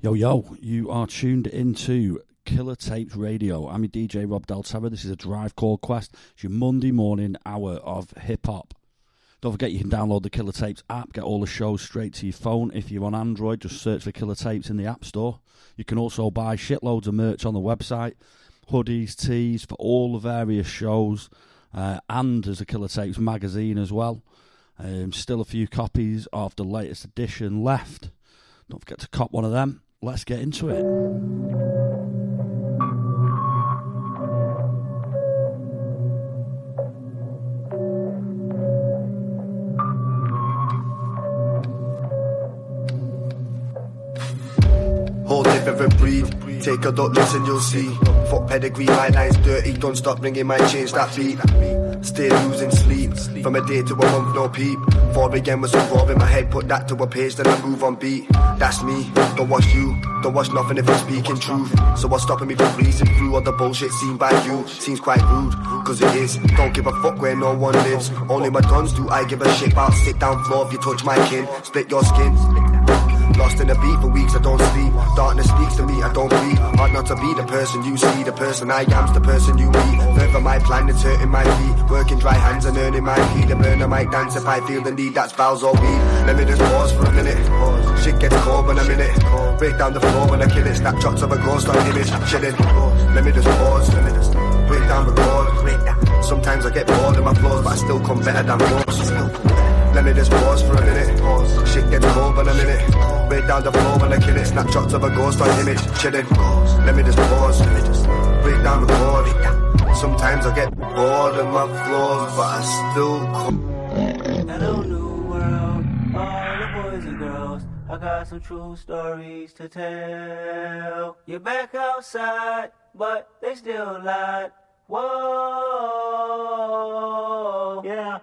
Yo, yo, you are tuned into Killer Tapes Radio. I'm your DJ Rob Delterra. This is a Drive Call Quest. It's your Monday morning hour of hip hop. Don't forget you can download the Killer Tapes app, get all the shows straight to your phone. If you're on Android, just search for Killer Tapes in the App Store. You can also buy shitloads of merch on the website hoodies, tees for all the various shows, uh, and there's a Killer Tapes magazine as well. Um, still a few copies of the latest edition left. Don't forget to cop one of them. Let's get into it. Whole different breed. Take a look, listen, you'll see. Fuck pedigree, my line's dirty. Don't stop ringing my change that beat. Still losing sleep. From a day to a month, no peep. 4 again was in my head. Put that to a page, then I move on beat. That's me. Don't watch you. Don't watch nothing if I'm speaking truth. So what's stopping me from breezing through all the bullshit seen by you? Seems quite rude, cause it is. Don't give a fuck where no one lives. Only my guns do I give a shit about. Sit down floor if you touch my kin. Split your skin. Lost in a beat for weeks, I don't sleep. Darkness speaks to me, I don't breathe. Hard not to be the person you see, the person I am's the person you meet. Further my plan, it's hurting my feet. Working dry hands and earning my fee. The burner might dance if I feel the need, that's vows or weed. Let me just pause for a minute. Shit gets cold when I'm in it. Break down the floor when I kill it. Snapshots of a ghost on image, chilling. Let me just pause. Let me just break down the chord. Sometimes I get bored in my flows, but I still come better than most. Let me just pause for a minute. Shit gets cold when I'm in. Break down the floor when I kill it. Snapshots of a ghost on image, chilling. Let me just pause. Break down the chord. Sometimes I get bored in my flows, but I still come. Hello, new world, all the boys and girls. I got some true stories to tell. You're back outside, but they still lied. Whoa, yeah.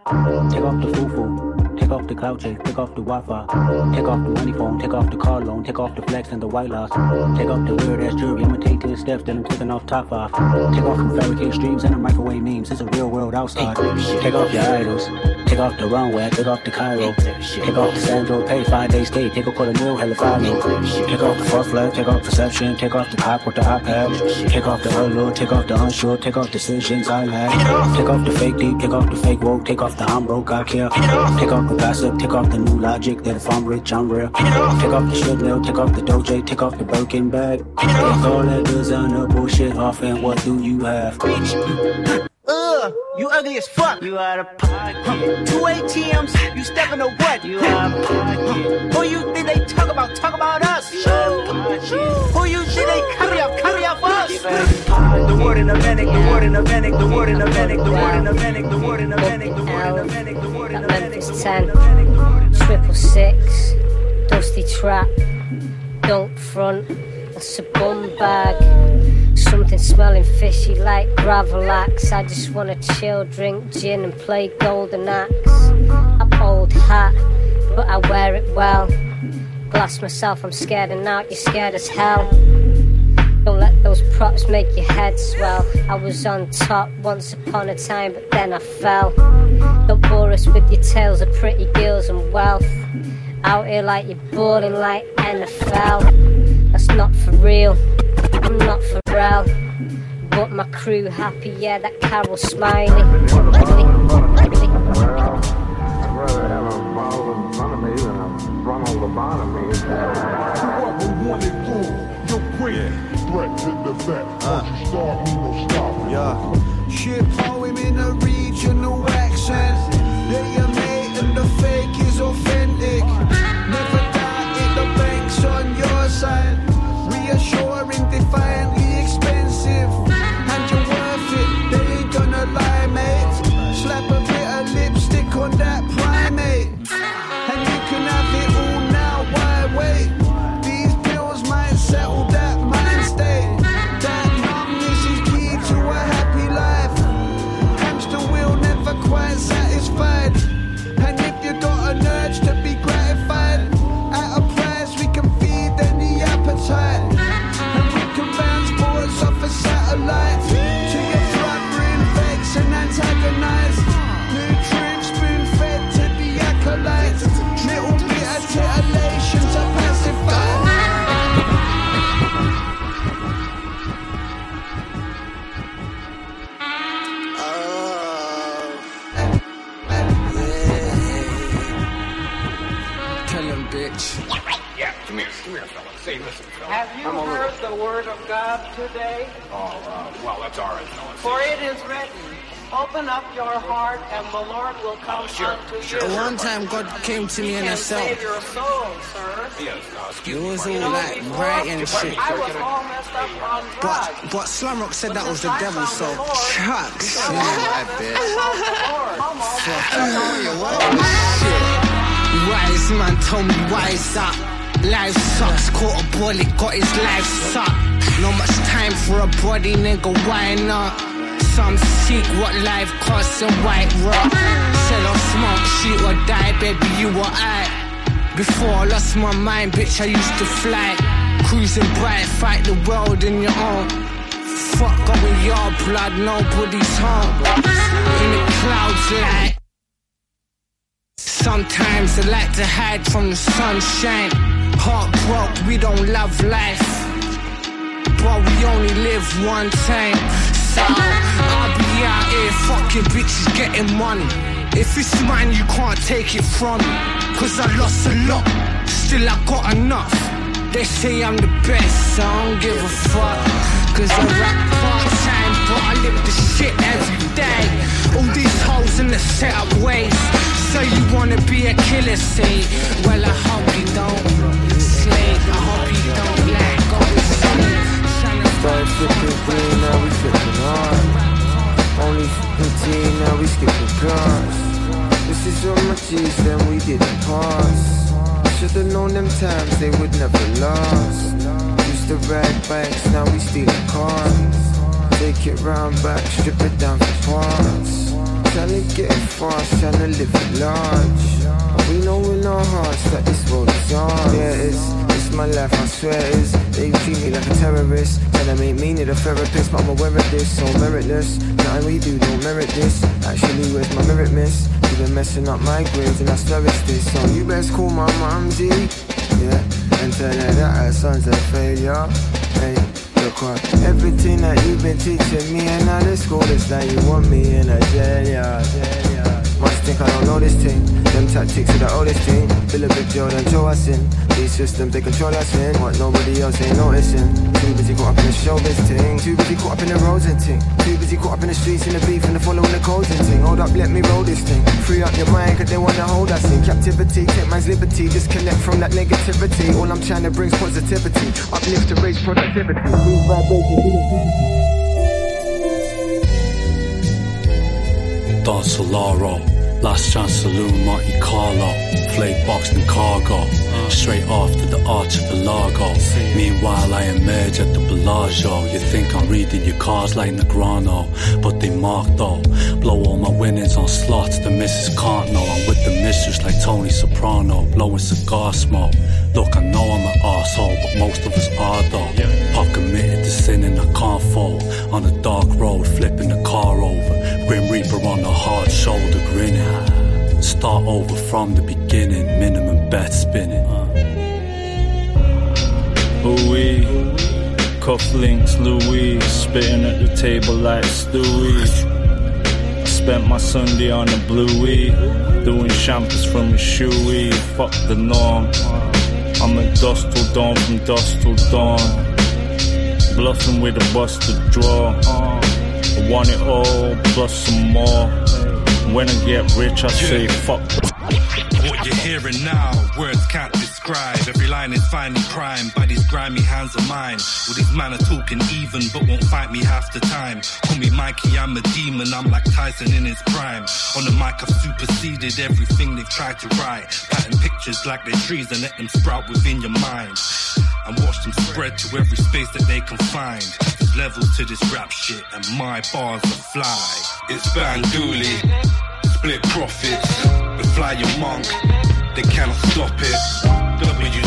Take off the foo-foo. Take off the cloud chase, take off the Wi-Fi. Take off the money phone, take off the car loan, take off the flex and the white loss. Take off the weird ass jewelry, I'ma take 10 steps, then I'm taking off top five. Take off from fabricate streams and the microwave memes, it's a real world outside. Take off your idols, take off the runway, take off the Cairo. Take off the Sandro, pay five days stay, take a quarter mil, hella five. Take off the fuck flag, take off perception, take off the cop with the iPad. Take off the allure, take off the unsure, take off decisions I had. Take off the fake deep, take off the fake woke, take off the I'm broke, I care. Take off the gossip, take off the new logic that if I'm rich, I'm real. Take off the shit nail, take off the doje, take off the Birkin bag. Take all that designer bullshit off, and what do you have? You ugly as fuck. You out of pocket. Two ATMs, you stepping to what? You out of pocket. Who you think they talk about? Talk about us. You out of pocket. Who you think they carry up? Carry up us. You out of pocket. The word in the Venic, the word in the Venic, the word in the Venic, the word in the Venic, the word in the Venic, the word in the Venic, the word in the Venic, Memphis 10, triple six, dusty trap, don't front, that's a bum bag. Something smelling fishy like Gravlax. I just wanna chill, drink gin, and play golden axe. A old hat, but I wear it well. Glass myself, I'm scared, and now you're scared as hell. Don't let those props make your head swell. I was on top once upon a time, but then I fell. Don't bore us with your tales of pretty girls and wealth. Out here like you're balling like NFL. That's not for real. I'm not for real. But my crew happy, yeah, that Carol in stopping. Yeah. Shit poem in a regional accent. They are made and the fake Have you I'm heard the word of God today? Oh, uh, well, that's all right, fella. For it is written, Open up your heart and the Lord will come sure, unto sure. you. The one time God came to me He in a cell. save your soul, sir. Yes, uh, excuse It was pardon all me. like right and shit. I was all messed up on But drugs. but Slumrock said that was the I devil, so the Lord. Yeah, I of bet. this is of the Lord. Come on. Wise man told me wise up. Life sucks, caught a bullet, got his life sucked. No much time for a body, nigga, why not? Some seek what life costs in white rock. Sell or smoke, shoot or die, baby, you or I. Before I lost my mind, bitch, I used to fly. Cruising bright, fight the world in your own. Fuck going your blood, nobody's home. In the clouds, like. Sometimes I like to hide from the sunshine. Heart broke, we don't love life. But we only live one time. So I'll be out here fucking bitches getting money. If it's mine, you can't take it from me. Cause I lost a lot, still I got enough. They say I'm the best, so I don't give a fuck. Cause I rap part time, but I live the shit every day. All these hoes in the setup ways. So you wanna be a killer, say? Well, I hope you don't. Flipping now we flipping hard. Only 15, now we skipping. This is my we didn't pass. Should've known them times they would never last. Used to ride bikes, now we stealing cars. Take it round back, strip it down for parts. Trying to get it fast, to live it large. And we know in our hearts that this world is ours. Yeah, it's, it's my life, I swear it is. They treat me like a terrorist. Trying to make me need a therapist, but I'm aware of this, so meritless. Nothing we do don't merit this. Actually, where's my merit miss? You've been messing up my grades, and I swear it's this. So you best call my mum G. Yeah, and tell her that her son's a failure. Hey, what everything that you've been teaching me, and now the school is like you want me in a jail yard. Jail yard. Must think I don't know this thing. Them tactics are the oldest thing. Feel a big deal, then throw us in. These systems, they control us in. What nobody else ain't noticing. Too busy caught up in the showbiz thing. Too busy caught up in the roads and ting. Too busy caught up in the streets and the beef and the following the codes and ting. Hold up, let me roll this thing. Free up your mind, cause they wanna hold us in captivity. Take man's liberty, disconnect from that negativity. All I'm trying to bring's positivity. Uplift to raise productivity. Move vibration, be the Don Solaro, Last Chance Saloon, Monte Carlo, Flake Boxed and Cargo, straight off to the Arch of the Largo. Meanwhile, I emerge at the Bellagio. You think I'm reading your cards like Negreanu, but they mark though. Blow all my winnings on slots, the missus can't know. I'm with the mistress like Tony Soprano, blowing cigar smoke. Look, I know I'm an asshole, but most of us are though. Pop committed to sinning, I can't fall. On a dark road, flipping the car over. Grim Reaper on the hard shoulder, grinning. Start over from the beginning, minimum bet spinning. Ooh-wee, cufflinks, Louis, spitting at the table like Stewie. Spent my Sunday on a bluey, doing champers from a shoey. Fuck the norm. I'm at dusk till dawn, from dusk till dawn. Bluffing with a busted draw. I want it all, plus some more. When I get rich, I say fuck. What you're hearing now, words can't describe. Every line is finely primed by these grimy hands of mine. With these man are talking even, but won't fight me half the time. Call me Mikey, I'm a demon, I'm like Tyson in his prime. On the mic, I've superseded everything they've tried to write. Pattern pictures like they're trees and let them sprout within your mind. And watch them spread to every space that they can find. There's levels to this rap shit, and my bars are fly. It's Banduli, split profits, the flying monk, they cannot stop it. WD,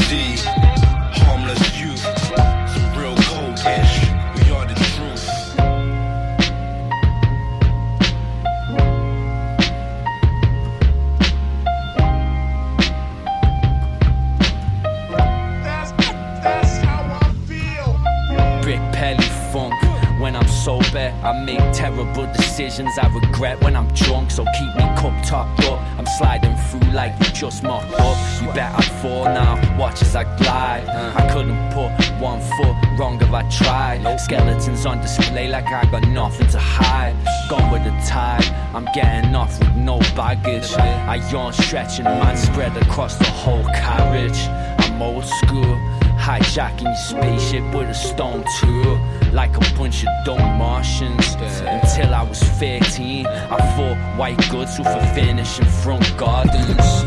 Brick Pelly I'm sober I make terrible decisions I regret when I'm drunk, so keep me cup topped up. I'm sliding through like you just mocked up. You bet I'd fall now, watch as I glide. I couldn't put one foot wrong if I tried. Skeletons on display like I got nothing to hide. Gone with the tide, I'm getting off with no baggage. I yawn, stretching, man spread across the whole carriage. I'm old school, hijacking your spaceship with a stone tool. Like a bunch of dumb Martians. Until I was 13, I fought white goods with a finish in front gardens.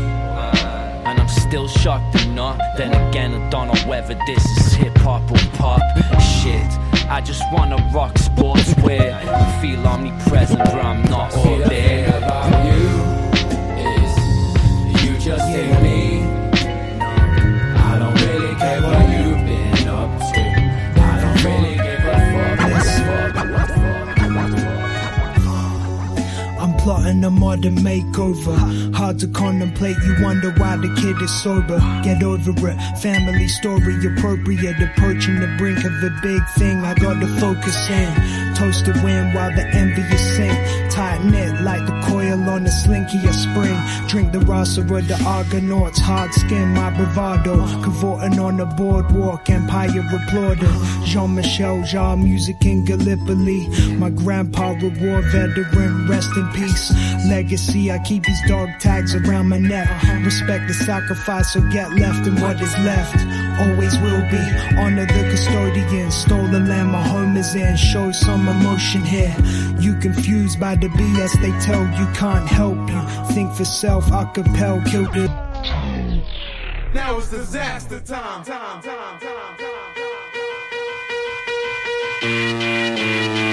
And I'm still shocked enough. Then again, I don't know whether this is hip hop or pop. Shit, I just wanna rock sportswear and feel omnipresent, but I'm not all there. about you is you just ain't plotting a modern makeover. Hard to contemplate, you wonder why the kid is sober. Get over it, family story appropriate. Approaching the brink of a big thing, I gotta focus in. Toast the wind while the envious sing. Tight knit like the coil on a slinky a spring. Drink the rasa of the Argonauts, hard skin, my bravado. Cavorting on the boardwalk, empire applauding. Jean Michel, Jarre, music in Gallipoli. My grandpa, a war veteran, rest in peace. Legacy, I keep his dog tags around my neck. Respect the sacrifice, so get left in what is left. Always will be. Honor the custodian. Stolen land, my home is in. Show some emotion here. You confused by the BS they tell you can't help you. Think for self, I compel, kill the. Now it's disaster time. time, time, time, time. Now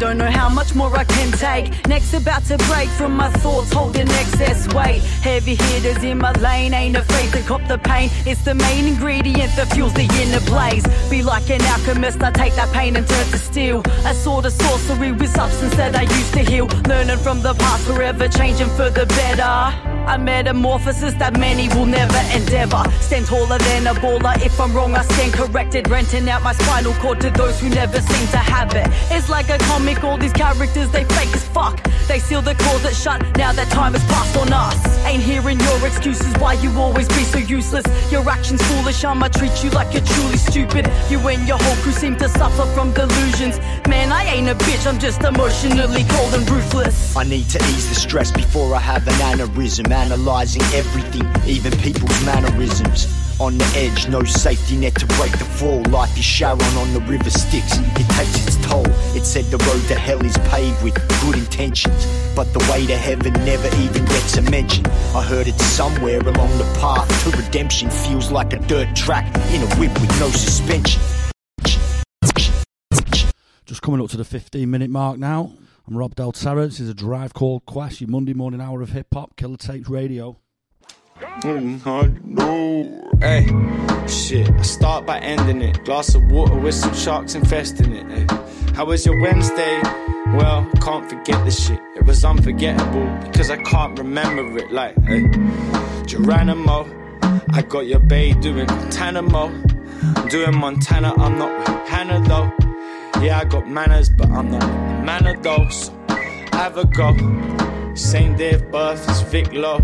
don't know how much more I can take. Next, about to break from my thoughts, holding excess weight. Heavy hitters in my lane, ain't afraid to cop the pain. It's the main ingredient that fuels the inner blaze. Be like an alchemist, I take that pain and turn to steel. A sort of sorcery with substance that I used to heal. Learning from the past, forever changing for the better. A metamorphosis that many will never endeavor. Stand taller than a baller. If I'm wrong, I stand corrected. Renting out my spinal cord to those who never seem to have it. It's like a comic, all these characters, they fake as fuck. They seal the closet shut, now that time has passed on us. Ain't hearing your excuses why you always be so useless. Your actions foolish, I'ma treat you like you're truly stupid. You and your whole crew seem to suffer from delusions. Man, I ain't a bitch, I'm just emotionally cold and ruthless. I need to ease the stress before I have an aneurysm. Analyzing everything, even people's mannerisms. on the edge, no safety net to break the fall. Life is Charon on the river Styx, it takes its toll. It said the road to hell is paved with good intentions, but the way to heaven never even gets a mention. I heard it somewhere along the path to redemption, feels like a dirt track in a whip with no suspension. Just coming up to the 15 minute mark now. I'm Rob Del Terra. This is a drive called Quash, your Monday morning hour of hip hop, Killer Tapes Radio. Mm-hmm, no. Hey, shit. I start by ending it. Glass of water with some sharks infesting it. Hey. How was your Wednesday? Well, can't forget the shit. It was unforgettable because I can't remember it. Like, hey, Geronimo. I got your bae doing Guantanamo. I'm doing Montana. I'm not with Hannah though. Yeah, I got manners, but I'm not a manner though. So have a go. Same day of birth as Vic Low.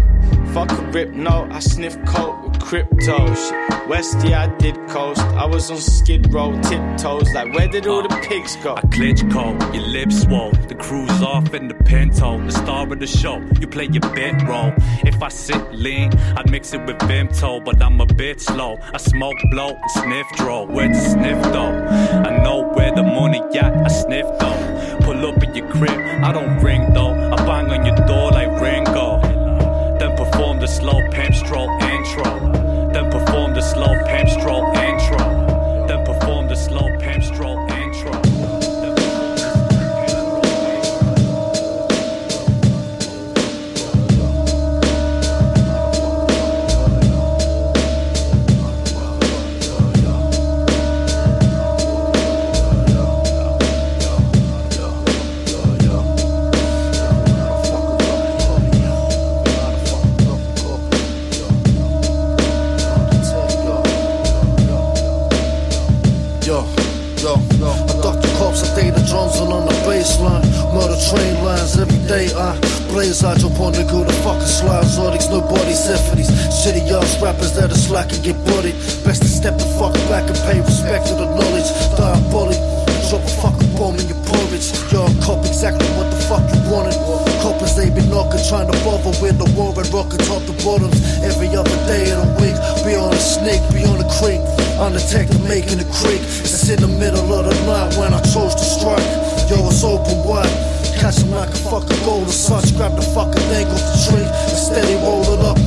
Fuck a rip, no, I sniff coke with crypto. Shit. West, yeah, I did coast. I was on skid row, tiptoes. Like, where did all the uh, pigs go? I glitch cold, your lips swole. The crew's off in the pinto, the star of the show. You play your bit role. If I sit lean, I'd mix it with Vimto, but I'm a bit slow. I smoke, blow, and sniff draw. Where to sniff though? I know where the money at. I sniff though. Pull up in your crib, I don't ring though. I bang on your door like Ringo. Then perform the slow pimp stroll these shitty ass rappers that are slack and get bodied. Best to step the fuck back and pay respect to the knowledge. Diabolic, drop a fucking bomb in your porridge. Yo, cop exactly what the fuck you wanted. Coppers, they been knocking, trying to bother with the war and rocking top the bottoms. Every other day of the week, be on a snake, be on a creek. Undetected making a creek. It's in the middle of the night when I chose to strike. Yo, it's open wide. Catch 'em like a fucking golden such. Grab the fucking thing off the tree and steady roll it up.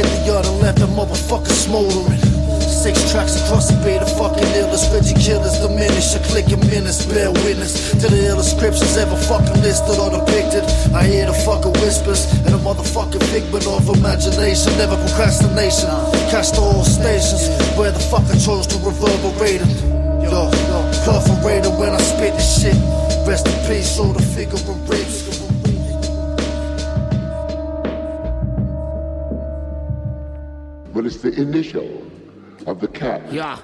The yard and left the motherfucker smoldering. Six tracks across the bay, the fucking illest Reggie killers diminish. A click in minutes, bear witness to the illest scriptures ever fucking listed or depicted. I hear the fucking whispers and a motherfucking figment of imagination, never procrastination. The all stations where the fuck I chose to reverberate it. Yo, perforated when I spit this shit. Rest in peace, all the figure of rapes. The initial of the cat. Yeah,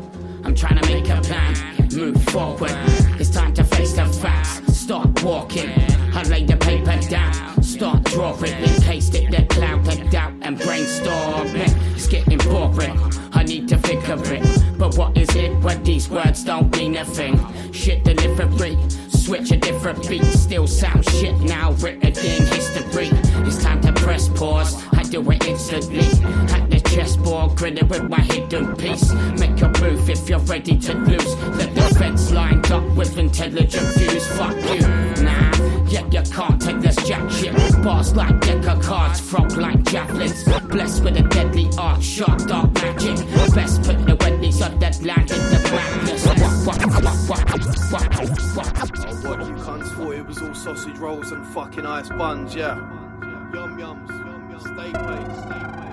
I'm trying to make a plan, move forward. It's time to face the facts, start walking. I lay the paper down, start drawing. In case it the cloud of doubt and brainstorming. It's getting boring, I need to figure it. But what is it when these words don't mean a thing? Shit delivery, switch a different beat. Still sound shit now, written in history. It's time to press pause, I do it instantly. At chessboard, grinning with my hidden piece. Make a move if you're ready to lose. The defense lined up with intelligent views. Fuck you, nah. Yeah, you can't take this jack shit. Bars like deck of cards, frog like javelins. Blessed with a deadly art, sharp dark magic. Best put the Wendy's on that land in the madness. What, what, what, you cunts thought it was all sausage rolls and fucking ice buns, yeah. Yum yums, yum yums, stay paid, stay paid.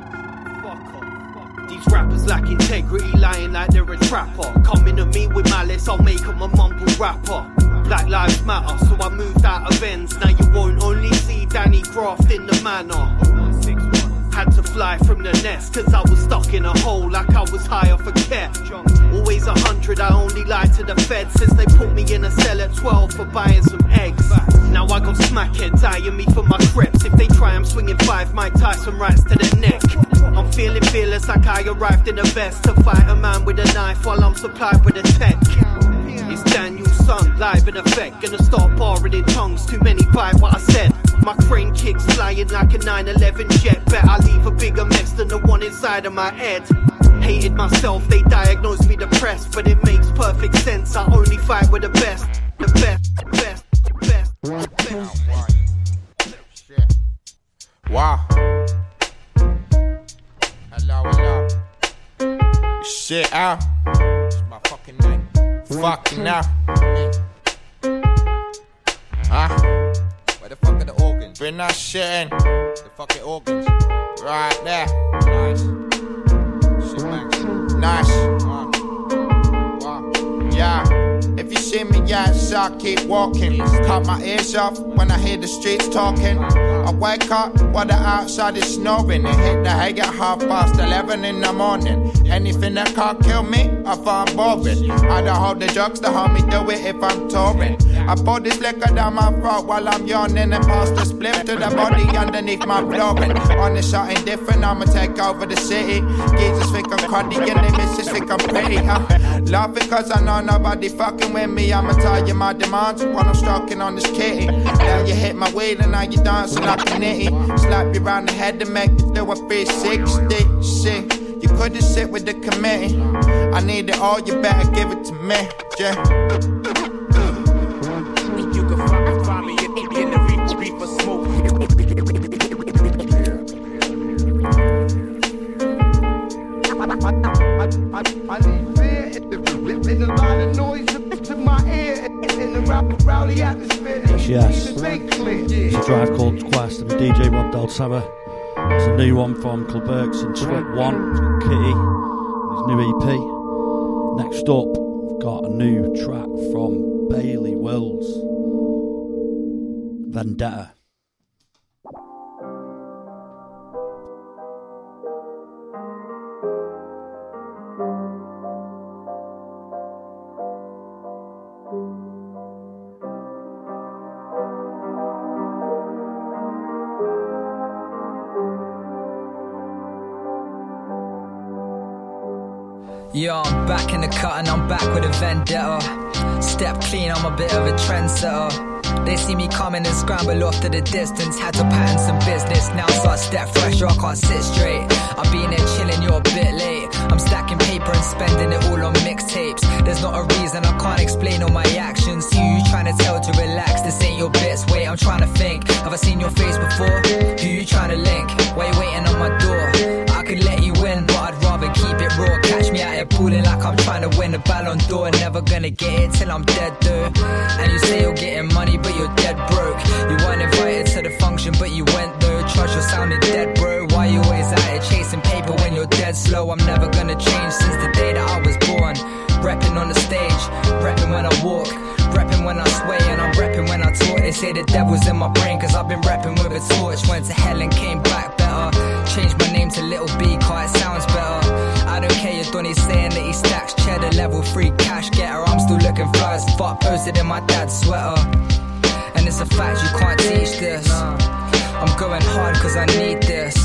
These rappers lack integrity, lying like they're a trapper. Coming to me with malice, I'll make 'em a mumble rapper. Black lives matter, so I moved out of ends. Now you won't only see Danny Graft in the manor. Had to fly from the nest, cause I was stuck in a hole like I was high off a cat. Always a hundred, I only lied to the feds since they put me in a cell at 12 for buying some eggs. Now I got smackheads eyeing me for my creps. If they try, I'm swinging five Mike Tyson rights to the neck. I'm feeling fearless like I arrived in a vest to fight a man with a knife while I'm supplied with a tech. Son, live in effect. Gonna start barring in tongues, too many by what I said. My crane kicks flying like a 911 jet. Bet I leave a bigger mess than the one inside of my head. Hated myself, they diagnosed me depressed, but it makes perfect sense. I only fight with the best, the best, the best, the best, best. Wow. Hello, hello. Shit out. It's my fucking. Fucking now. Huh? Where the fuck are the organs? Been that shit in. The fucking organs. Right there. Nice. Shit, man. Nice. Wow. Wow. Yeah. If you see me outside, keep walking. Cut my ears off when I hear the streets talking. I wake up while the outside is snowing and hit the hay at half past 11 in the morning. Anything that can't kill me, I find boring. I don't hold the drugs to help me do it if I'm touring. I pour this liquor down my throat while I'm yawning and pass the split to the body underneath my flooring. On this something different, I'ma take over the city. Jesus think I'm cruddy and the missus think I'm pretty. Uh, laughing cause I know nobody fucking with me. I'ma tell you my demands while I'm stroking on this kitty. Now you hit my wheel and now you dancing like a nitty. Slap you round the head to make you do a 360. Shit. You couldn't sit with the committee. I need it all, you better give it to me. Yeah. I need fear and a lot of noise to my ear in the rowdy atmosphere. Yes, yes. Keep it make clear. It's a drive called Quest and DJ Rob Del Terra. It's a new one from Kilbergs and Sweat One. It's got Kitty, his new EP. Next up, we've got a new track from Bailey Wills. Vendetta. And I'm back with a vendetta. Step clean, I'm a bit of a trendsetter. They see me coming and scramble off to the distance. Had to pattern some business, now so I step fresh or I can't sit straight. I've been there chilling, you're a bit late. I'm stacking paper and spending it all on mixtapes. There's not a reason I can't explain all my actions. You, you trying to tell to relax, this ain't your bits. Wait, I'm trying to think. Have I seen your face before? Pulling like I'm trying to win a Ballon d'Or. Never gonna get it till I'm dead though. And you say you're getting money, but you're dead broke. You weren't invited to the function, but you went though. Trust you're sounding dead, bro. Why you always out here chasing paper when you're dead slow? I'm never gonna change since the day that I was born. Repping on the stage, repping when I walk. Repping when I sway and I'm repping when I talk. They say the devil's in my brain cause I've been repping with a torch. Went to hell and came back better. Changed my name to Little B car, care, your Donny's saying that he stacks cheddar, level 3 cash getter. I'm still looking fly as fuck, posted in my dad's sweater. And it's a fact, you can't teach this. I'm going hard cause I need this.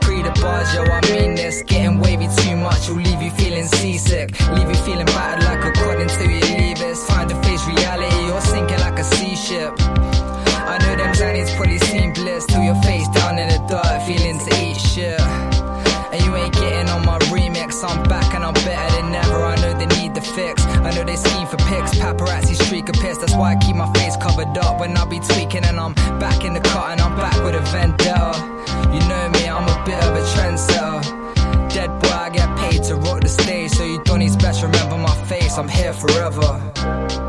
Pre the bars, yo, I mean this. Getting wavy too much will leave you feeling seasick. Leave you feeling battered like a quad until you leave it. Time to face reality, you're sinking like a sea ship. Vendetta. You know me, I'm a bit of a trendsetter. Dead boy, I get paid to rock the stage. So you don't need special. remember my face. I'm here forever.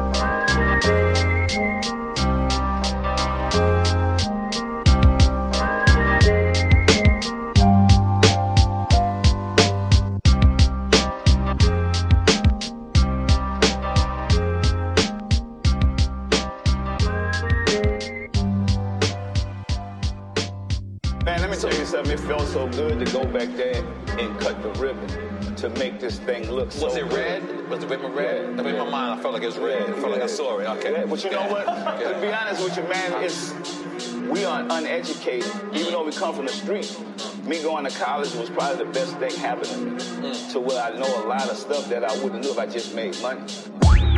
Something. It felt so good to go back there and cut the ribbon to make this thing look so Was it red? Was the ribbon red? I mean, in my mind, I felt like it was red. I felt like I saw it. Okay. Yeah, but you know what? To be honest with you, man, it's we are uneducated. Even though we come from the street, me going to college was probably the best thing happening hmm. to me. To where I know a lot of stuff that I wouldn't know if I just made money.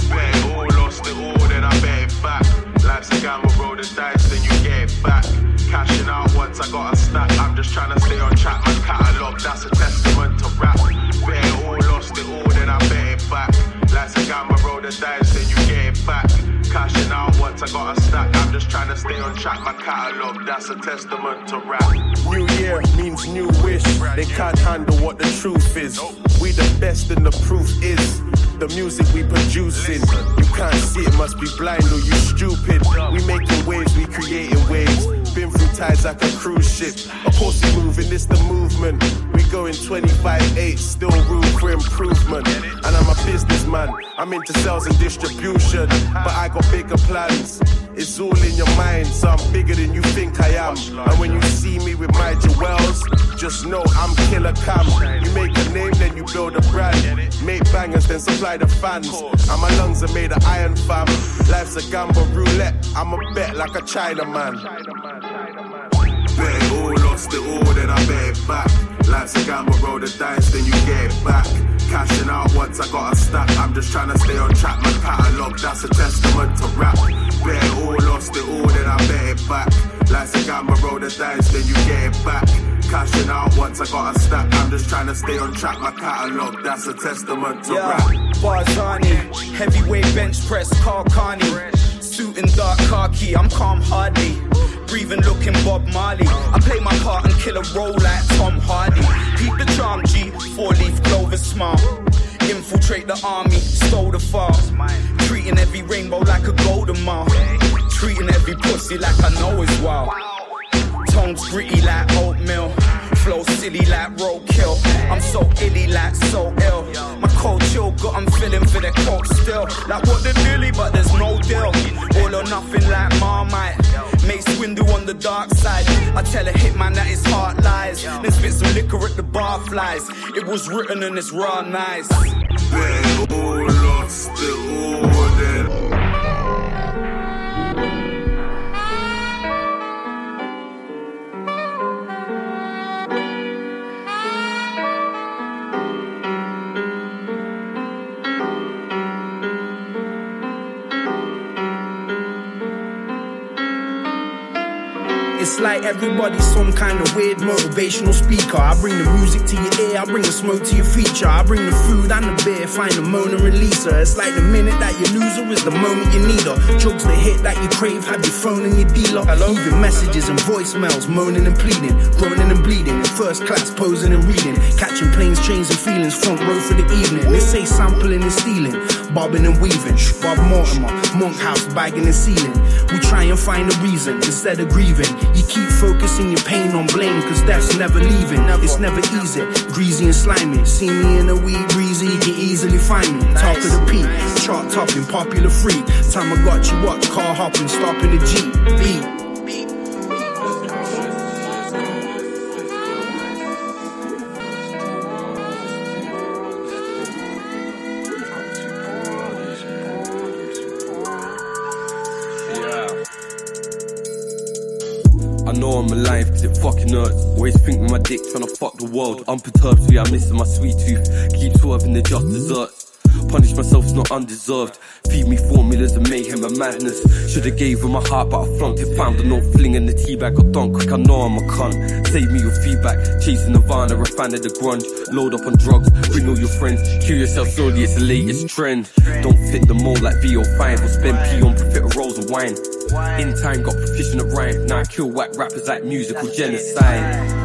Bet it all, lost it all, then I bet back like to gamble, roll the dice, then you get it back. Cashing out once I got a stack. I'm just trying to stay on track. My catalog, that's a testament to rap. Bet it all, lost it all, then I bet it back. Like to gamble, roll the dice, then you get it back. I got a stack. I'm just trying to stay on track. My catalog, that's a testament to rap. New year means new wish. They can't handle what the truth is. We the best, and the proof is the music we producing. You can't see it, must be blind or you stupid. We making waves, we creating waves. Been through tides like a cruise ship. A posse moving, it's the movement. Going 25-8, still room for improvement. And I'm a businessman, I'm into sales and distribution. But I got bigger plans. It's all in your mind, so I'm bigger than you think I am. And when you see me with my jewels, just know I'm Killer Cam. You make a name, then you build a brand. Make bangers, then supply the fans. And my lungs are made of iron, fam. Life's a gamble roulette. I'm a bet like a Chinaman. Bet it all, lost it all, then I bet it back. Life's a gamble, roll the dice, then you get it back. Cashing out once I got a stack. I'm just trying to stay on track. My catalog, that's a testament to rap. Bet it all, lost it all, then I bet it back. Life's a gamble, roll the dice, then you get it back. Cashing out once I got a stack. I'm just trying to stay on track. My catalog, that's a testament to rap. Barzani, heavyweight bench press, Carcani. Suit and dark khaki, I'm calm hardly. Breathing, looking Bob Marley. I play my part and kill a role like Tom Hardy. Keep the charm, G, four leaf clover smile. Infiltrate the army, stole the farm. Treating every rainbow like a golden mile. Treating every pussy like I know is wild. Tones gritty like oatmeal. Flow silly like roadkill. I'm so illy like so ill. My cold chill got I'm feeling for the coke still. Like what the dilly, but there's no deal. All or nothing like Marmite. Make swindle on the dark side. I tell a hitman that his heart lies. Then spit some liquor at the bar flies. It was written and it's raw nice. All, lost all, like everybody's some kind of weird motivational speaker. I bring the music to your ear, I bring the smoke to your feature. I bring the food and the beer, find the Mona and release her. It's like the minute that you lose her is the moment you need her. Drugs the hit that you crave, have your phone and your dealer. Leaving messages and voicemails, moaning and pleading, groaning and bleeding. In first class, posing and reading. Catching planes, trains, and feelings, front row for the evening. They say sampling and stealing, bobbing and weaving. Bob Mortimer, monk house, bagging and sealing. We try and find a reason instead of grieving. You keep focusing your pain on blame, cause death's never leaving. It's never easy, greasy and slimy. See me in a weed breezy, you can easily find me. Top of the peak, chart topping, popular freak. Time I got you up, car hopping, stopping the Jeep. Beat. Fucking. Always think my dick trying to fuck the world. Unperturbed, yeah, I'm missing my sweet tooth. Keep swerving the just desserts. Punish myself's not undeserved. Feed me formulas of mayhem and madness. Should've gave her my heart, but I flunked it. Found a no fling in the teabag. Got done quick, I know I'm a cunt. Save me your feedback. Chasing Nirvana, a fan of the grunge. Load up on drugs, bring all your friends. Kill yourself slowly, it's the latest trend. Don't fit the mold like VO5. Or spend P on profit of rolls and wine. In time, got proficient at rhyme. Now I kill whack rappers like musical genocide.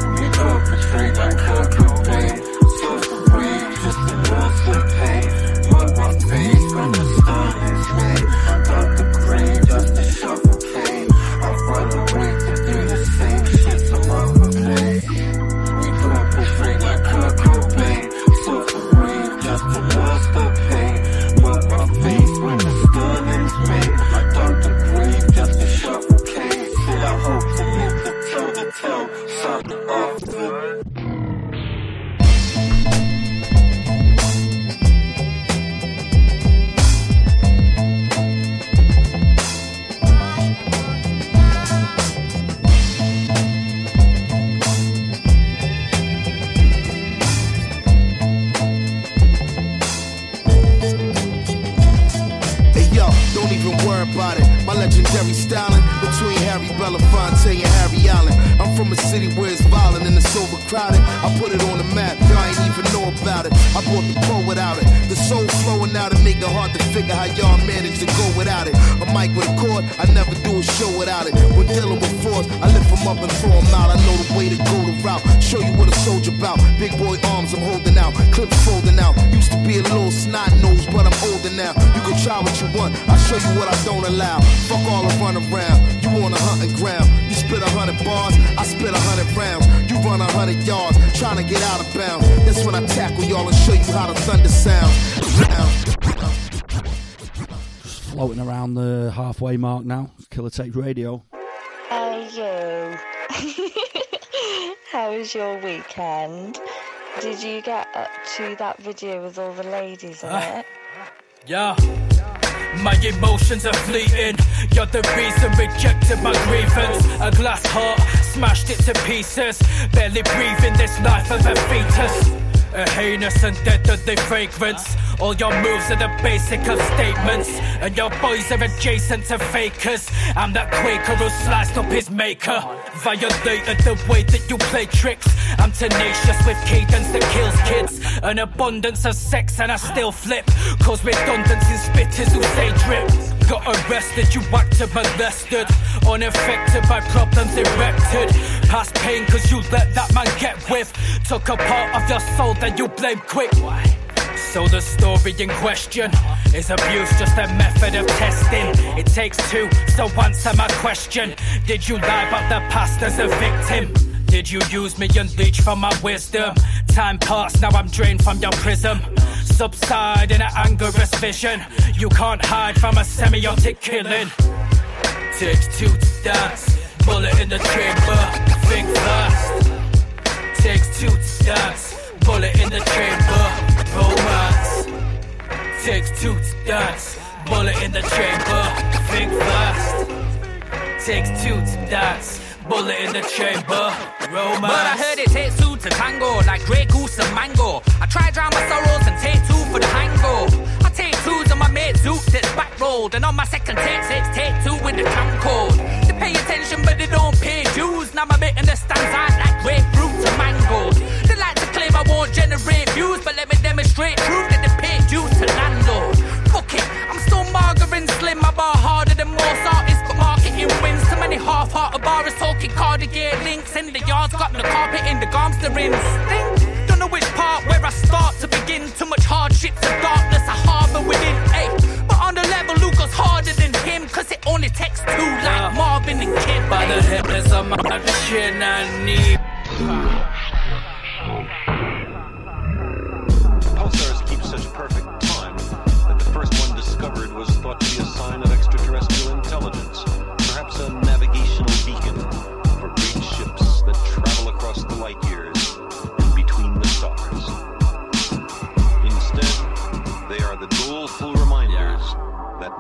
I put it on the map, y'all ain't even know about it. I bought the pro without it. The soul flowing out and make it hard to figure how y'all manage to go without it. A mic with a cord, I never do a show without it. When dealing with force, I lift them up and throw them out. I know the way to go the route. Show you what a soldier about. Big boy arms I'm holding out, clips folding out. Used to be a little snot nose, but I'm older now. You can try what you want, I'll show you what I don't allow. Fuck all the run around, on a hunting ground. You spit a hundred bars, I spit a hundred rounds. You run a hundred yards, trying to get out of bounds. That's when I tackle y'all and show you how the thunder sounds. Just floating around the halfway mark now. Killer Tapes Radio. Hey you. How was your weekend? Did you get up to that video with all the ladies in Ah. it? Yeah. My emotions are fleeting. You're the reason rejected my grievance. A glass heart, smashed it to pieces. Barely breathing this life of a fetus. A heinous and deadly fragrance. All your moves are the basic of statements. And your boys are adjacent to fakers. I'm that Quaker who sliced up his maker. Violated the way that you play tricks. I'm tenacious with cadence that kills kids. An abundance of sex and I still flip. Cause redundancy spitters who say drip. Got arrested, you acted molested. Unaffected by problems erected. Past pain cause you let that man get with. Took a part of your soul that you blame quick. Why? So the story in question is abuse just a method of testing. It takes two, so answer my question. Did you lie about the past as a victim? Did you use me and leech from my wisdom? Time passed, now I'm drained from your prism. Subside in an angerous vision. You can't hide from a semiotic killing. Takes two to dance, bullet in the chamber, think fast. Takes two to dance, bullet in the chamber, romance. Takes two to dance, bullet in the chamber, think fast. Takes two to dance, bullet in the chamber, romance. But I heard it takes two to tango, like Grey Goose and Mango. I try drown my sorrows and take two for the hango. I take twos on my mate Zoot that's back rolled, and on my second take six, take two with the camcode. They pay attention, but they don't pay dues. Now my bit in the stands out like grapefruit to mangoes. They like to claim I won't generate views, but let me demonstrate proof that they pay dues to landlord. Fuck it, I'm still margarine slim. my bar harder than most artists, marketing wins. Too many half-hearted bars talking cardigan links. In the yards, got the carpet in the garmsterins. Stink. Don't know which part where I start to begin. Too much hardships and darkness I harbor within. Ay, but on the level, Luca's harder than him, cause it only takes two like Marvin and Kim. By the hips of my chin, I need.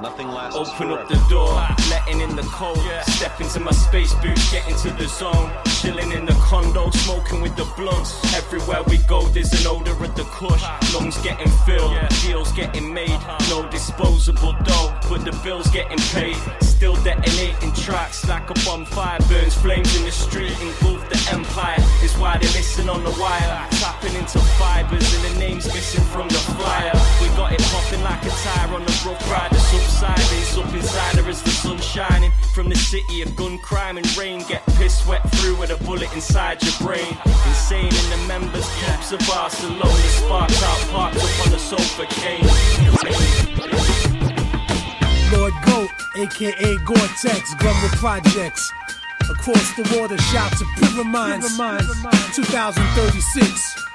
Nothing lasts Open forever. up the door, letting in the cold. Step into my space boot, get into the zone. Chilling in the condo, smoking with the blunts. Everywhere we go, there's an odor of the kush. Lungs getting filled, deals getting made. No disposable dough, but the bills getting paid. Still detonating tracks like a bonfire burns flames in the street. Engulf the empire is why they listen on the wire. Tapping into fibers and the names missing from the flyer. We got it popping like a tire on the rough rider. Subsiding, up inside her as the sun shining. From the city of gun crime and rain, get piss wet through with a bullet inside your brain. Insane in the members, clubs of Barcelona. Sparked out, parked up on the sofa cane. Lord Goat, aka Gore-Tex, Glumber Projects. Across the water, shout to River Minds, 2036.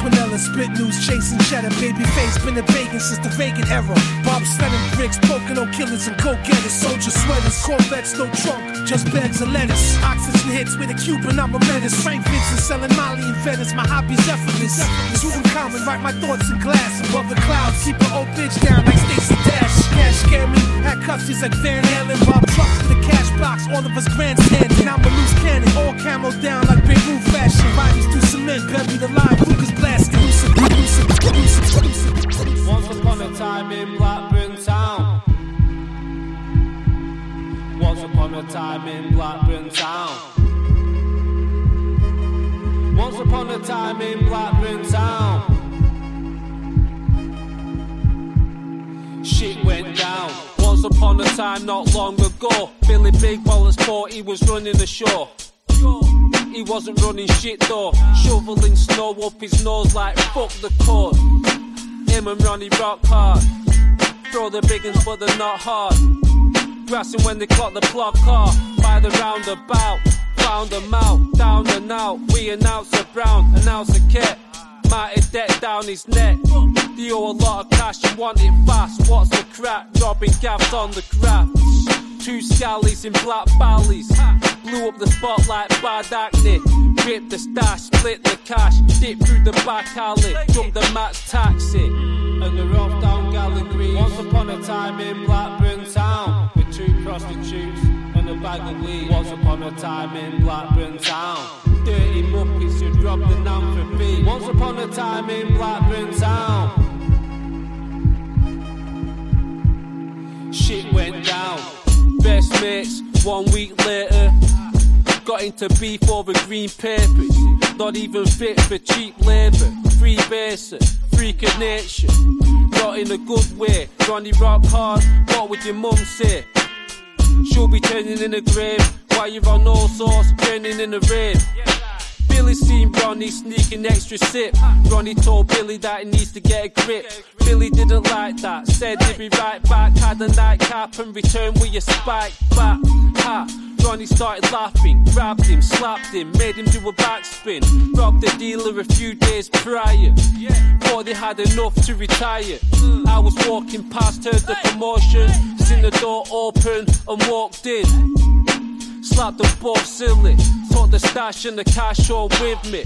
Lou Piniella spit news, chasing cheddar, baby face, been a bacon since the Reagan era. Bob sledding bricks, poking on killers and go getters, soldier sweaters, Corvettes, no trunk, just bags of lettuce. Oxygen hits with a Cuban, I'm a menace. Frank Vincent selling Molly and Venice, my hobby's effortless. Tutankhamun, write my thoughts in glass above the clouds, keep an old bitch down like Stacey Dash. Cash me, had cussies like Van Halen, Bob trucks for the cash box, all of us grandstanding. I'm a loose cannon, all camo down like big Beirut fashion. Bodies through cement, buried alive, Lucas blasting. Once upon a time in Blackburn Town. Once upon a time in Blackburn Town. Once upon a time in Blackburn Town. Shit went down. Once upon a time, not long ago, Billy Big Wallace thought he was running the show. He wasn't running shit though, shoveling snow up his nose like fuck the code. Him and Ronnie rock hard. Throw the big uns, but they're not hard. Grassing when they clock the block car by the roundabout. Found them out, down and out. We announce a brown, announce a kit. Mighty debt down his neck. You owe a lot of cash, you want it fast. What's the crack? Dropping gaffs on the craft. Two scallies in black valleys. Blew up the spot like bad acne. Rip the stash, split the cash. Dip through the back alley. Jump the max taxi. And they're off down Gallon Green. Once upon a time in Blackburn Town. With two prostitutes and a bag of weed. Once upon a time in Blackburn Town. Dirty muppets who the nam for. Once upon a time in Blackburn Town. Shit went down. Best mates, one week later. Got into beef over green papers. Not even fit for cheap labour. Free freak of nature. Not in a good way. Ronnie rock hard, what would your mum say? She'll be turning in the grave. While you're on all sauce, turning in a rave. Billy seen Ronnie sneaking extra sip. Ronnie told Billy that he needs to get a grip. Billy didn't like that, said he'd be right back. Had a nightcap and returned with a spike back. Ha! Ronnie started laughing, grabbed him, slapped him, made him do a backspin. Robbed the dealer a few days prior. Thought they had enough to retire. I was walking past, heard the promotion, seen the door open and walked in. Slapped the both silly. Took the stash and the cash all with me.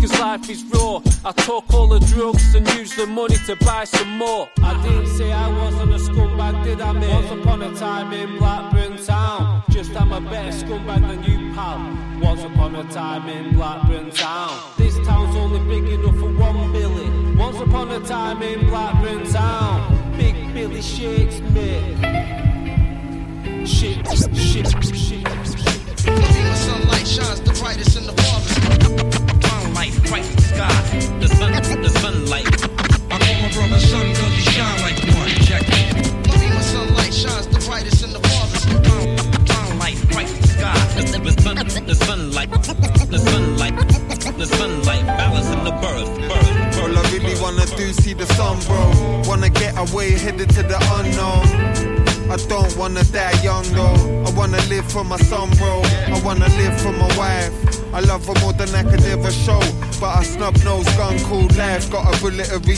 Cause life is raw. I took all the drugs and used the money to buy some more. I didn't say I wasn't a scumbag, did I, mate? Once upon a time in Blackburn Town. Just I'm a better scumbag than you, pal. Once upon a time in Blackburn Town. This town's only big enough for one Billy. Once upon a time in Blackburn Town. Big Billy shakes Shit, shit, shit. The sunlight shines the brightest in the forest.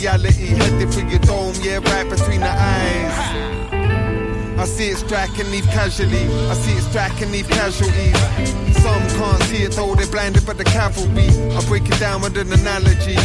Reality headed for your dome, yeah, right between the eyes. I see it strike and leave casually. I see it strike and leave casualties. Some can't see it though, they're blinded by the cavalry. I break it down with an analogy.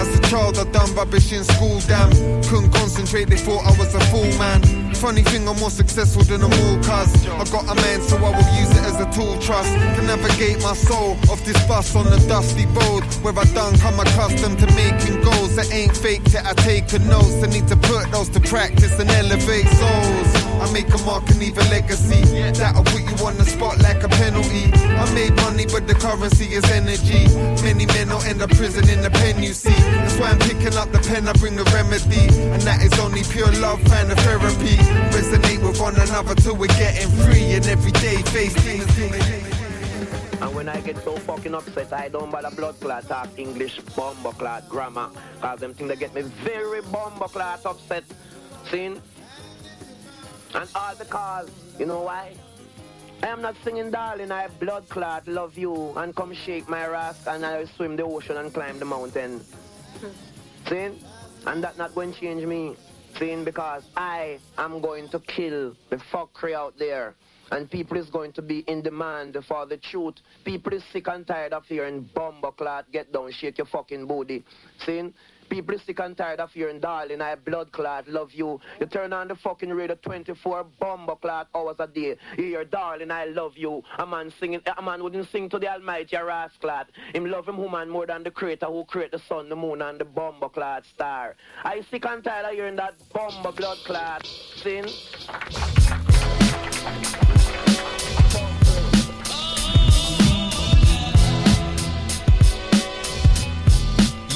As a child, I done rubbish in school, damn. Couldn't concentrate, they thought I was a fool, man. Funny thing, I'm more successful than them all, cuz I got a man, so I will use it as a tool trust. Can navigate my soul this bus on the dusty road. Where I done come accustomed to making goals that ain't fake till I take a notes. I need to put those to practice and elevate souls. I make a mark and leave a legacy. That'll put you on the spot like a penalty. I made money, but the currency is energy. Many men will end up prison in the pen, you see. That's why I'm picking up the pen, I bring a remedy. And that is only pure love and a therapy. Resonate with one another till we're getting free. And every day face things. And when I get so fucking upset, I don't bother blood clot talk English bomber clot grammar. Cause them things that get me very bomber clot upset. Seen? And all because, you know why? I am not singing darling, I blood clot, love you, and come shake my rasp and I swim the ocean and climb the mountain. Hmm. See? And that not going to change me. See? Because I am going to kill the fuckery out there. And people is going to be in demand for the truth. People is sick and tired of hearing bomber clot, get down, shake your fucking booty. See? People is sick and tired of hearing darling, I blood clot, love you. You turn on the fucking radio 24 bomber clot hours a day. You hear darling, I love you. A man singing, a man wouldn't sing to the almighty rascal. Him love him woman more than the creator who create the sun, the moon, and the bomber clot star. I sick and tired of hearing that bomber blood clot sin.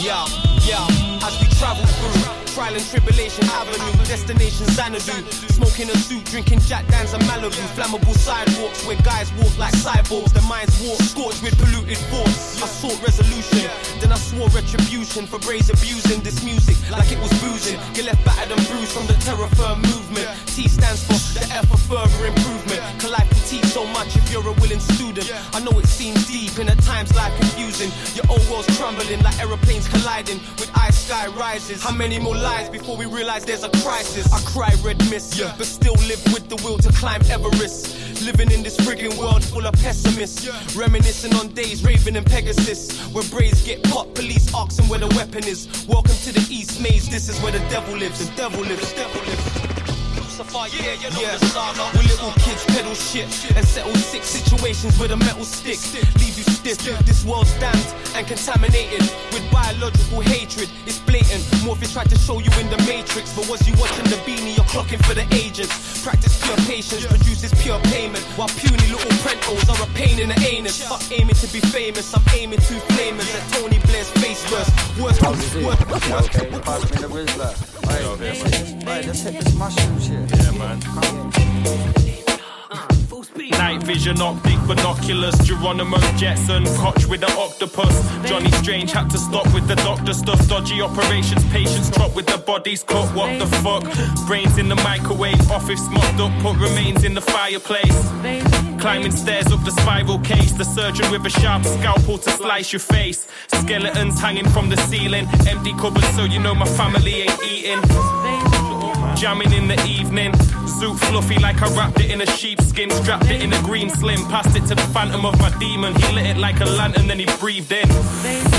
Yeah, yeah, as we travel through. Trial and Tribulation Avenue, Destination Xanadu. Smoking a suit, drinking Jack Dans and Malibu. Flammable sidewalks where guys walk like cyborgs. Their minds walk, scorched with polluted thoughts. I sought resolution, then I swore retribution for Braze abusing this music like it was boozing. Get left battered and bruised from the terror firm movement. T stands for the F for further improvement. Collide can teach so much if you're a willing student. I know it seems deep and at times life confusing. Your old world's crumbling like aeroplanes colliding with ice sky rises. How many more lies before we realize there's a crisis? I cry red mist, but still live with the will to climb Everest. Living in this friggin' world full of pessimists. Reminiscing on days raving in Pegasus. Where braids get popped, police asking where the weapon is. Welcome to the East Maze, this is where the devil lives. The devil lives, devil lives. Lucifer, yeah, you know the saga. Where little kids pedal shit and settle sick situations with a metal stick. Leave you stiff. This world's damned and contaminated with biological hatred. It's blatant. Morpheus tried to show you in the matrix, but was you watching the beanie? You're clocking for the agents. Practice pure patience, produces pure payment. While puny little prentos are a pain in the anus. Fuck aiming to be famous, I'm aiming to flamers at Tony Blair's face first. Worst, worst, worst. Okay, pass me the Rizla. Right, right, let's hit this mushroom shit. Yeah, man. Uh. Night vision, optic, binoculars, Geronimo Jetson, Koch with an octopus. Johnny Strange had to stop with the doctor stuff. Dodgy operations, patients drop with the bodies cut. What the fuck? Brains in the microwave, office mopped up, put remains in the fireplace. Climbing stairs up the spiral case, the surgeon with a sharp scalpel to slice your face. Skeletons hanging from the ceiling, empty cupboards so you know my family ain't eating. Jamming in the evening, zoot fluffy like I wrapped it in a sheepskin, strapped it in a green slim, passed it to the phantom of my demon. He lit it like a lantern, then he breathed in.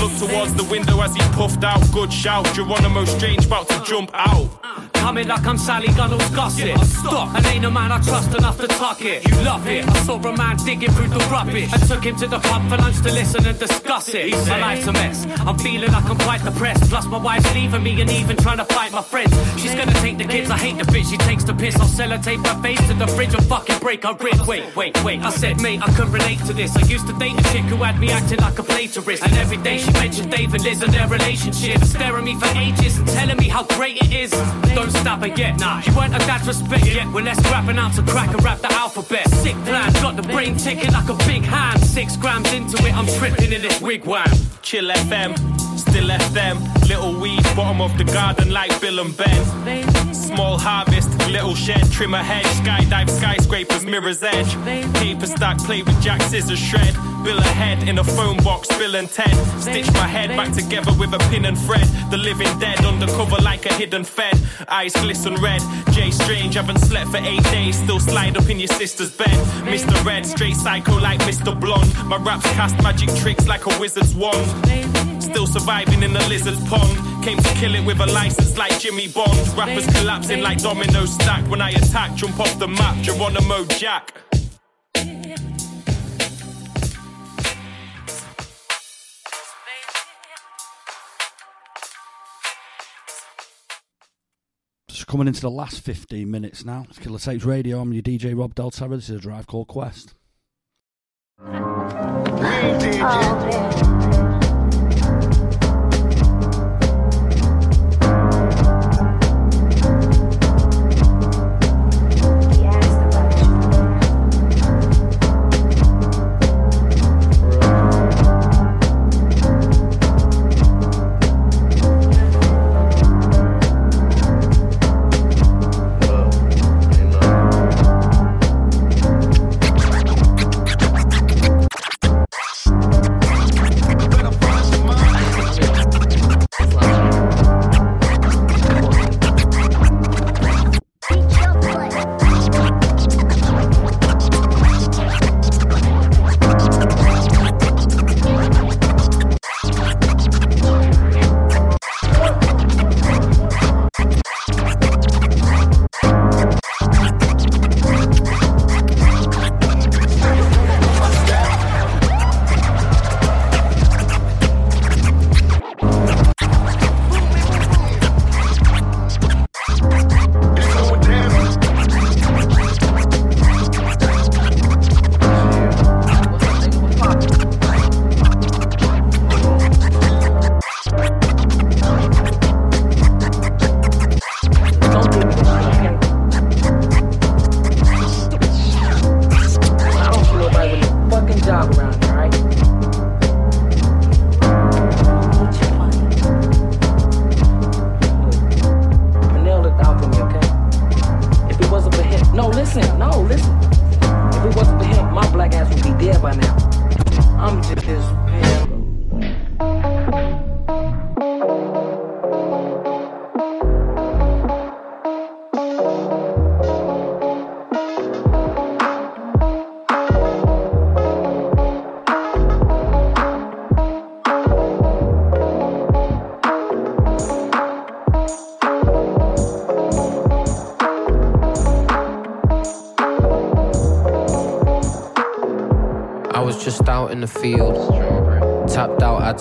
Looked towards the window as he puffed out, good shout. Geronimo Strange about to jump out. Coming like I'm Sally Gunnell's gossip. Stop, and ain't a man I trust enough to tuck it. You love it. I saw a man digging through the rubbish. I took him to the pub for lunch to listen and discuss it. My life's a mess. I'm feeling like I'm quite depressed. Plus, my wife's leaving me and even trying to fight my friends. She's gonna take the kids. I hate the bitch. She takes the piss. I'll sellotape her face to the fridge and fucking break her ribs. Wait, wait, wait. I said, mate, I can relate to this. I used to date a chick who had me acting like a plagiarist. And every day she mentioned David Liz and their relationship. Staring me for ages and telling me how great it is. Don't stop it yet, nah. You weren't a dad's respect yet. Well, let's grab an ounce crack and rap the alphabet. Sick plan, got the brain ticking like a big hand. Six grams into it, I'm tripping in this wigwam. Chill FM, still them. Little weed, bottom of the garden like Bill and Ben. Small harvest, little shed, trim a hedge, skydive skyscrapers, mirror's edge. Paper stack, play with jack scissors, shred. Bill a head in a phone box, Bill and Ted. Stitch my head back together with a pin and thread. The living dead undercover like a hidden fed. Eyes glisten red. Jay Strange, haven't slept for eight days. Still slide up in your sister's bed. Mr. Red, straight psycho like Mr. Blonde. My raps cast magic tricks like a wizard's wand. Still surviving in the lizard's pond. Came to kill it with a license like Jimmy Bond. Rappers collapsing like dominoes stacked. When I attack, jump off the map. Geronimo Jack. Just coming into the last 15 minutes now. It's Killer Tapes Radio. I'm your DJ Rob Del Terra. This is a drive called Quest. I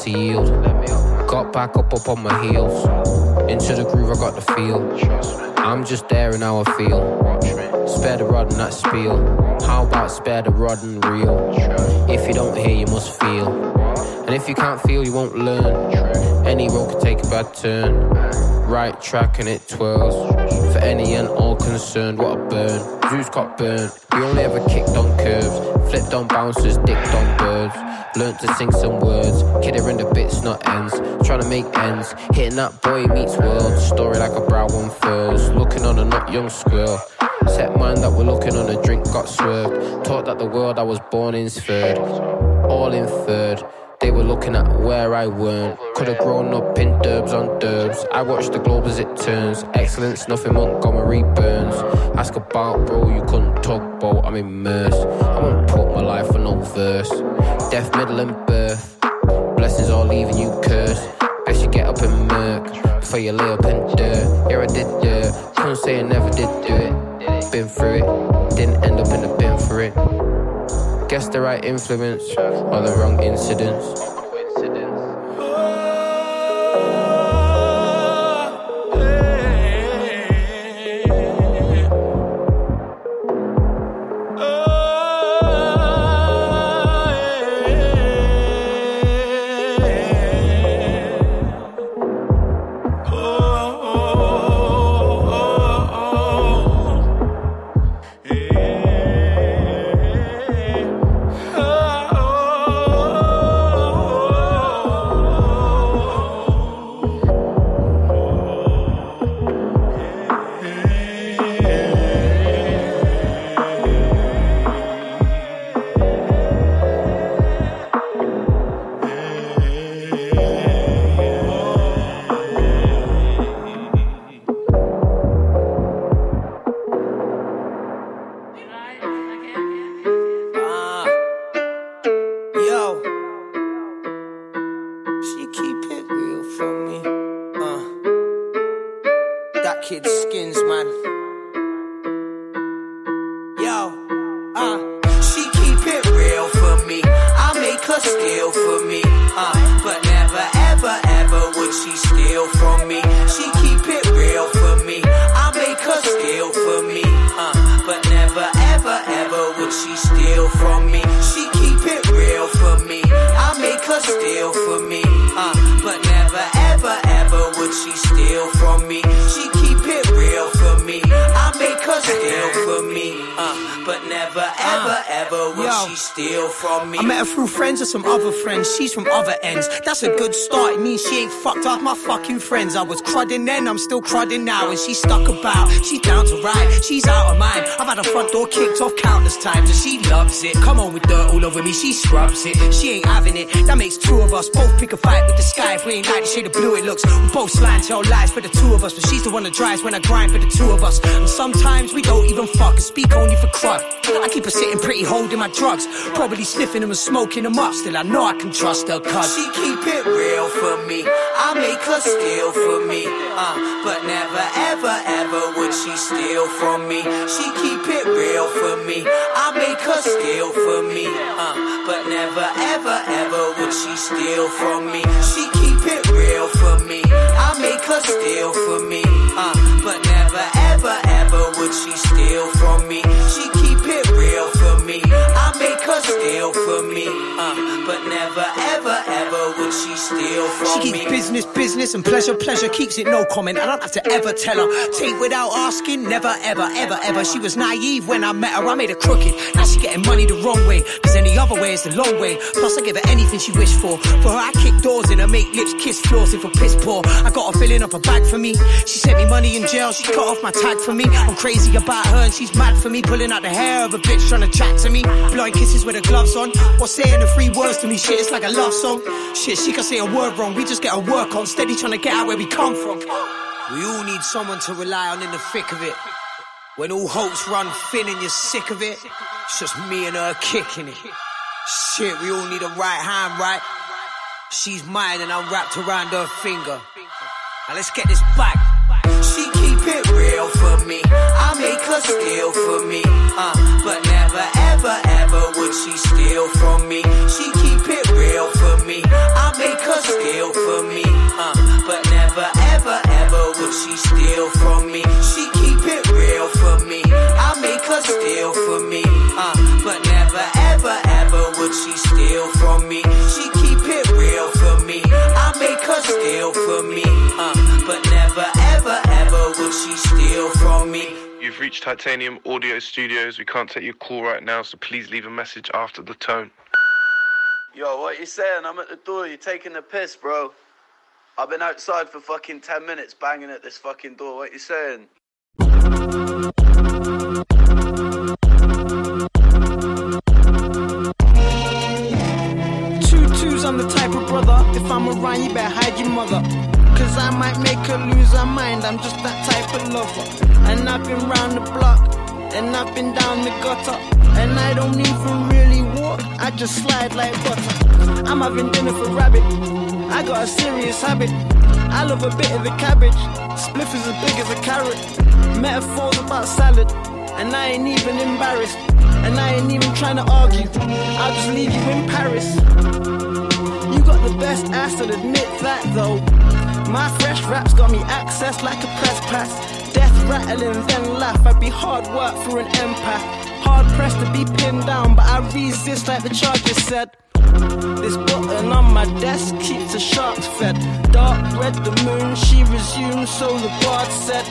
to yield. Got back up, up on my heels. Into the groove, I got the feel. I'm just there and how I feel. Spare the rod and that spiel. How about spare the rod and reel? If you don't hear, you must feel. And if you can't feel, you won't learn. Any road could take a bad turn. Right track and it twirls. For any and all concerned, what a burn. Zeus got burned. He only ever kicked on curves. Flipped on bouncers, dicked on birds. Learned to sing some words. Kid in the bits, not ends. Trying to make ends. Hitting that boy meets world. Story like a brow on furs. Looking on a not young squirrel. Set mind that we're looking on a drink got swerved. Taught that the world I was born in's third. All in third. They were looking at where I weren't. Could have grown up in derbs on derbs. I watched the globe as it turns. Excellence, nothing Montgomery burns. Ask about bro, you couldn't about. I'm immersed. I won't put my life on no verse. Death, middle, and birth. Blessings all leaving you cursed. Best you get up and murk before you lay up in dirt. Yeah, I did dirt. Couldn't say I never did do it. Been through it. Didn't end up in the bin for it. Guess the right influence or the wrong incidents. Ever, ah. ever would Yo. she steal from me. I met her through friends of some other friends. She's from other ends. That's a good start. It means she ain't fucked off my fucking friends. I was crudding then, I'm still crudding now. And she's stuck about. She's down to ride. She's out of mind. I've had her front door kicked off countless times. And she loves it. Come on with dirt all over me. She scrubs it. She ain't having it. That makes two of us. Both pick a fight with the sky. If we ain't like the shade of blue it looks. We both slant tell lies for the two of us. But she's the one that drives when I grind for the two of us. And sometimes we don't even fuck and speak only for crud. I keep her sitting pretty holding my drugs. Probably sniffing them and smoking them up. Still, I know I can trust her, cuz. She keep it real for me. I make her steal for me. Uh, but never, ever, ever would she steal from me. She keep it real for me. I make her steal for me. Uh, but never, ever, ever would she steal from me. She keep it real for me. I make her steal for me. Uh, but never, ever, ever would she steal from me. She keep break steal for me. Uh, but never, ever, ever would would she steal from me. she keeps me? business, business, and pleasure, pleasure. Keeps it no comment. I don't have to ever tell her. Take without asking, never, ever, ever, ever. She was naive when I met her. I made her crooked. Now she getting money the wrong way. Cause any other way is the long way. Plus, I give her anything she wished for. For her, I kick doors in her, make lips kiss floors if a piss poor. I got her filling up a bag for me. She sent me money in jail. She cut off my tag for me. I'm crazy about her and she's mad for me. Pulling out the hair of a bitch trying to chat to me. Blowing kisses with her gloves on. Or saying the three words to me. Shit, it's like a love song. Shit, she can say a word wrong. We just get a work on. Steady trying to get out where we come from. We all need someone to rely on in the thick of it. When all hopes run thin and you're sick of it, it's just me and her kicking it. Shit, we all need a right hand, right? She's mine and I'm wrapped around her finger. Now let's get this back. Real for me. I make her steal for me. Uh, but never, ever, ever would she steal from me. She keep it real for me. I make her steal for me. Uh, but never, ever, ever would she steal from me. She keep it real for me. I make her steal for me. Uh, but never, ever, ever would she steal from me. She keep it real for me. I make her steal for me. Uh, but never, ever, ever would she steal from me. You've reached Titanium Audio Studios. We can't take your call right now, so please leave a message after the tone. Yo, what you saying? I'm at the door. You're taking the piss, bro. I've been outside for fucking 10 minutes banging at this fucking door. What you saying? Two twos, I'm the type of brother. If I'm around, you better hide your mother. Cause I might make her lose her mind. I'm just that type of lover. And I've been round the block. And I've been down the gutter. And I don't even really walk. I just slide like butter. I'm having dinner for rabbit. I got a serious habit. I love a bit of the cabbage. Spliff is as big as a carrot. Metaphors about salad. And I ain't even embarrassed. And I ain't even trying to argue. I'll just leave you in Paris. You got the best ass, I'll admit that though. My fresh raps got me access like a press pass. Death rattling, then laugh. I'd be hard work for an empath. Hard pressed to be pinned down, but I resist like the charges said. This button on my desk keeps the sharks fed. Dark red, the moon, she resumed, so the bard said.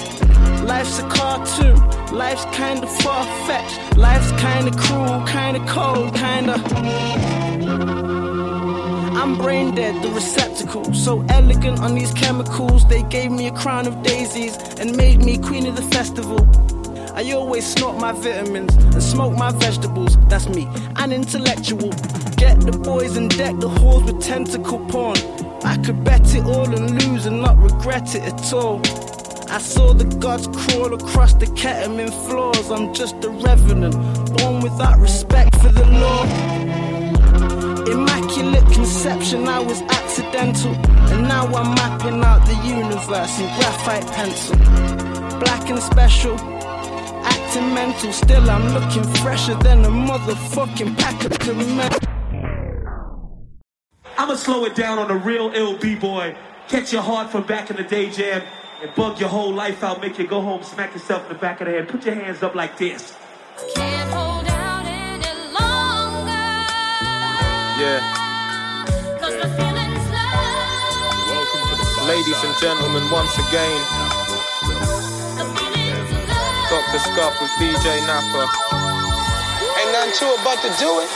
Life's a cartoon, life's kinda far fetched. Life's kinda cruel, kinda cold, kinda. I'm brain dead, the receptacle. So elegant on these chemicals. They gave me a crown of daisies and made me queen of the festival. I always snort my vitamins and smoke my vegetables. That's me, an intellectual. Get the boys and deck the halls with tentacle porn. I could bet it all and lose and not regret it at all. I saw the gods crawl across the ketamine floors. I'm just a revenant, born without respect for the law. Immaculate conception, I was accidental. And now I'm mapping out the universe in graphite pencil. Black and special, acting mental. Still, I'm looking fresher than a motherfucking pack of cement. I'ma slow it down on a real ill B-boy. Catch your heart from back in the day jam and bug your whole life out, make you go home, smack yourself in the back of the head. Put your hands up like this. Can't hold out any longer. Yeah. Ladies and gentlemen, once again, Dr. Scuff with DJ Napper. Ain't nothing to it but to do it.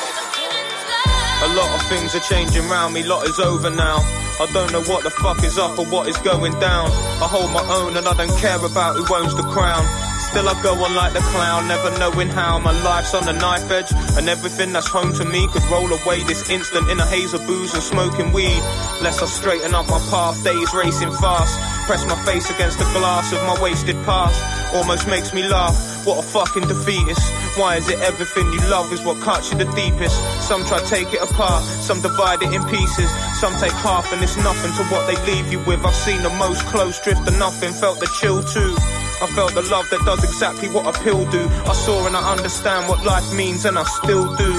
A lot of things are changing round me, lot is over now. I don't know what the fuck is up or what is going down. I hold my own and I don't care about who owns the crown. Still I go on like the clown, never knowing how my life's on the knife edge. And everything that's home to me could roll away this instant in a haze of booze and smoking weed. Lest I straighten up my path, days racing fast. Press my face against the glass of my wasted past. Almost makes me laugh, what a fucking defeatist Why is it everything you love is what cuts you the deepest? Some try take it apart, some divide it in pieces. Some take half and it's nothing to what they leave you with. I've seen the most close drift to nothing, felt the chill too I felt the love that does exactly what a pill do. I saw and I understand what life means and I still do.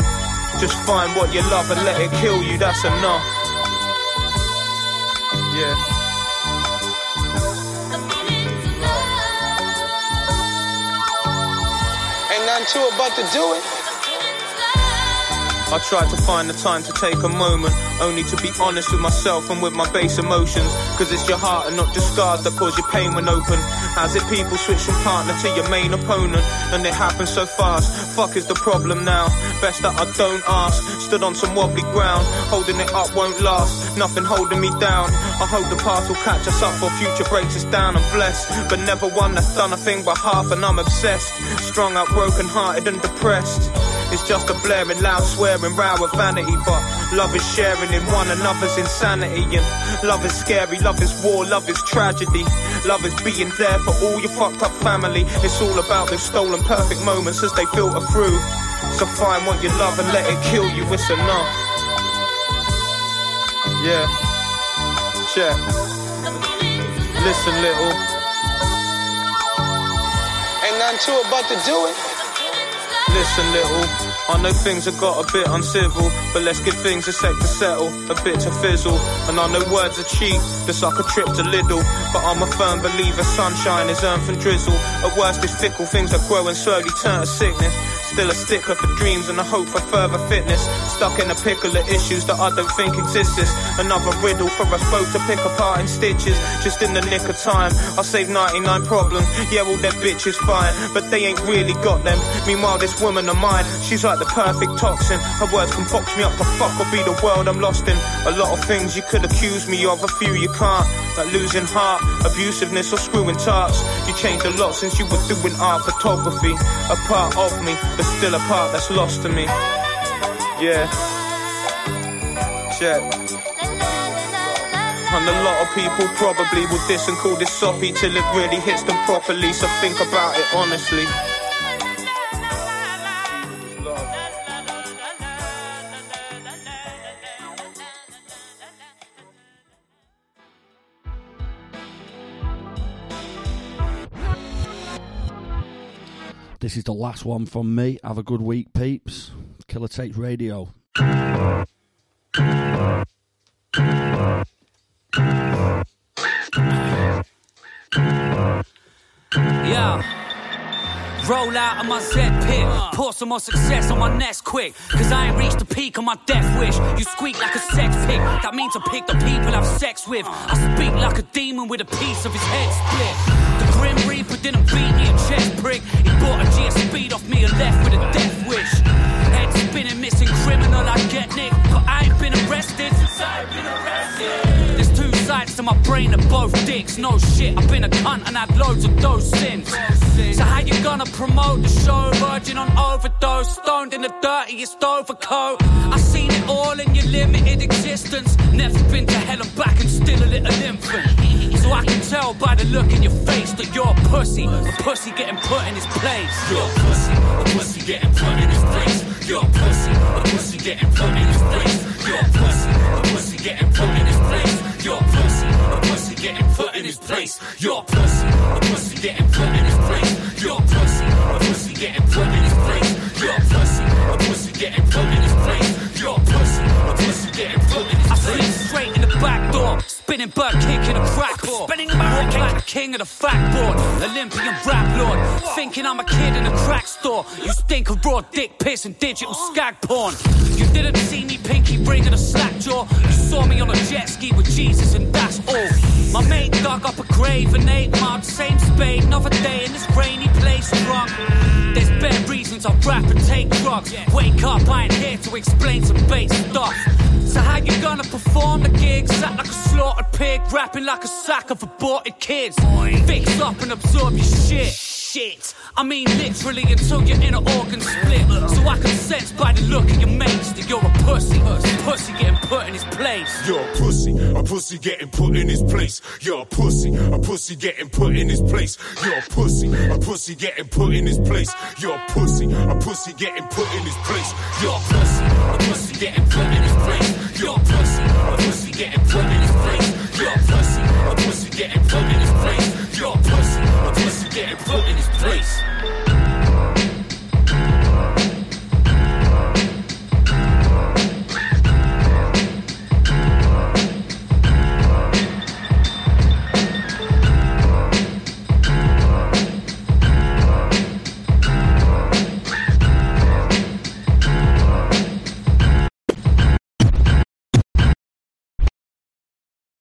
Just find what you love and let it kill you, that's enough. Yeah. Ain't nothing to it but to do it. I tried to find the time to take a moment, only to be honest with myself and with my base emotions. Cause it's your heart and not just scars that cause your pain when open. As it people switch from partner to your main opponent, and it happens so fast. Fuck is the problem now. Best that I don't ask. Stood on some wobbly ground, holding it up won't last. Nothing holding me down. I hope the past will catch us up for future breaks us down. I'm blessed, but never one that's done a thing but half, and I'm obsessed. Strung out, broken hearted, and depressed. It's just a blaring, loud swearing, row with vanity, but love is sharing in one another's insanity. And love is scary, love is war, love is tragedy. Love is being there for all your fucked up family. It's all about those stolen perfect moments as they filter through. So find what you love and let it kill you, it's enough. Yeah. Check. Listen, little. Ain't nothing to but to do it. Listen, little. I know things have got a bit uncivil, but let's give things a sec to settle, a bit to fizzle. And I know words are cheap, just like a trip to Lidl. But I'm a firm believer sunshine is earned from drizzle. At worst, it's fickle things that grow and slowly turn to sickness. Still a stickler for dreams and a hope for further fitness. Stuck in a pickle of issues that I don't think exist. It's another riddle for us both to pick apart in stitches. Just in the nick of time, I saved 99 problems. Yeah, all their bitches fine, but they ain't really got them. Meanwhile, this woman of mine, she's like the perfect toxin. Her words can box me up to fuck or be the world I'm lost in. A lot of things you could accuse me of, a few you can't. Like losing heart, abusiveness, or screwing tarts. You changed a lot since you were doing art photography. A part of me, still a part that's lost to me. Yeah. Check. And a lot of people probably will diss and call this soppy till it really hits them properly. So think about it honestly. This is the last one from me. Have a good week, peeps. Killer Tapes Radio. Yeah. Roll out of my Z pit, pour some more success on my nest quick. Cause I ain't reached the peak of my death wish. You squeak like a sex pig, that means I pick the people I've sex with. I speak like a demon with a piece of his head split. The Grim Reaper didn't beat me a chest prick. He bought a G speed off me and left with a death wish. Head spinning, missing criminal, I get nicked. But I ain't been arrested since I've been arrested. Two sides to my brain that both dicks. No shit, I've been a cunt and had loads of those sins. So how you gonna promote the show? Virgin on overdose, stoned in the dirtiest overcoat. I seen it all in your limited existence. Never been to hell and back and still a little infant. So I can tell by the look in your face that you're a pussy, a pussy getting put in his place. You're a pussy, a pussy getting put in his place. You're a pussy, a pussy getting put in his place. You're a pussy, a pussy getting put in his place. Getting put in his place. You're a pussy, a pussy getting put in his place. You're a pussy, a pussy getting put in his place. You're a pussy, a pussy getting put in his place. Spinning bird kick in a crack whore. Spinning bird kick, king of the fat board, Olympian rap lord. Thinking I'm a kid in a crack store. You stink of raw dick piss and digital skag porn. You didn't see me pinky ring a slack jaw. You saw me on a jet ski with Jesus and that's all. My mate dug up a grave and ate mud. Same spade, another day in this rainy place drunk. There's bare reasons I rap and take drugs. Wake up, I ain't here to explain some bait stuff. So how you gonna perform the gigs? Act like a slaughtered pig, rapping like a sack of aborted kids. Fix up and absorb your shit. Shit. I mean literally until your inner organs split. So I can sense by the look of your mates that you're a pussy. Pussy getting put in his place. You're a pussy, a pussy getting put in his place. You're a pussy, a pussy getting put in his place. You're a pussy, a pussy getting put in his place. You're a pussy, a pussy getting put in his place. You're a pussy, a pussy getting put in his place. You're a pussy, a pussy getting put in his place. You're a pussy, a pussy getting put in his place. You're a pussy, a pussy getting put in his place.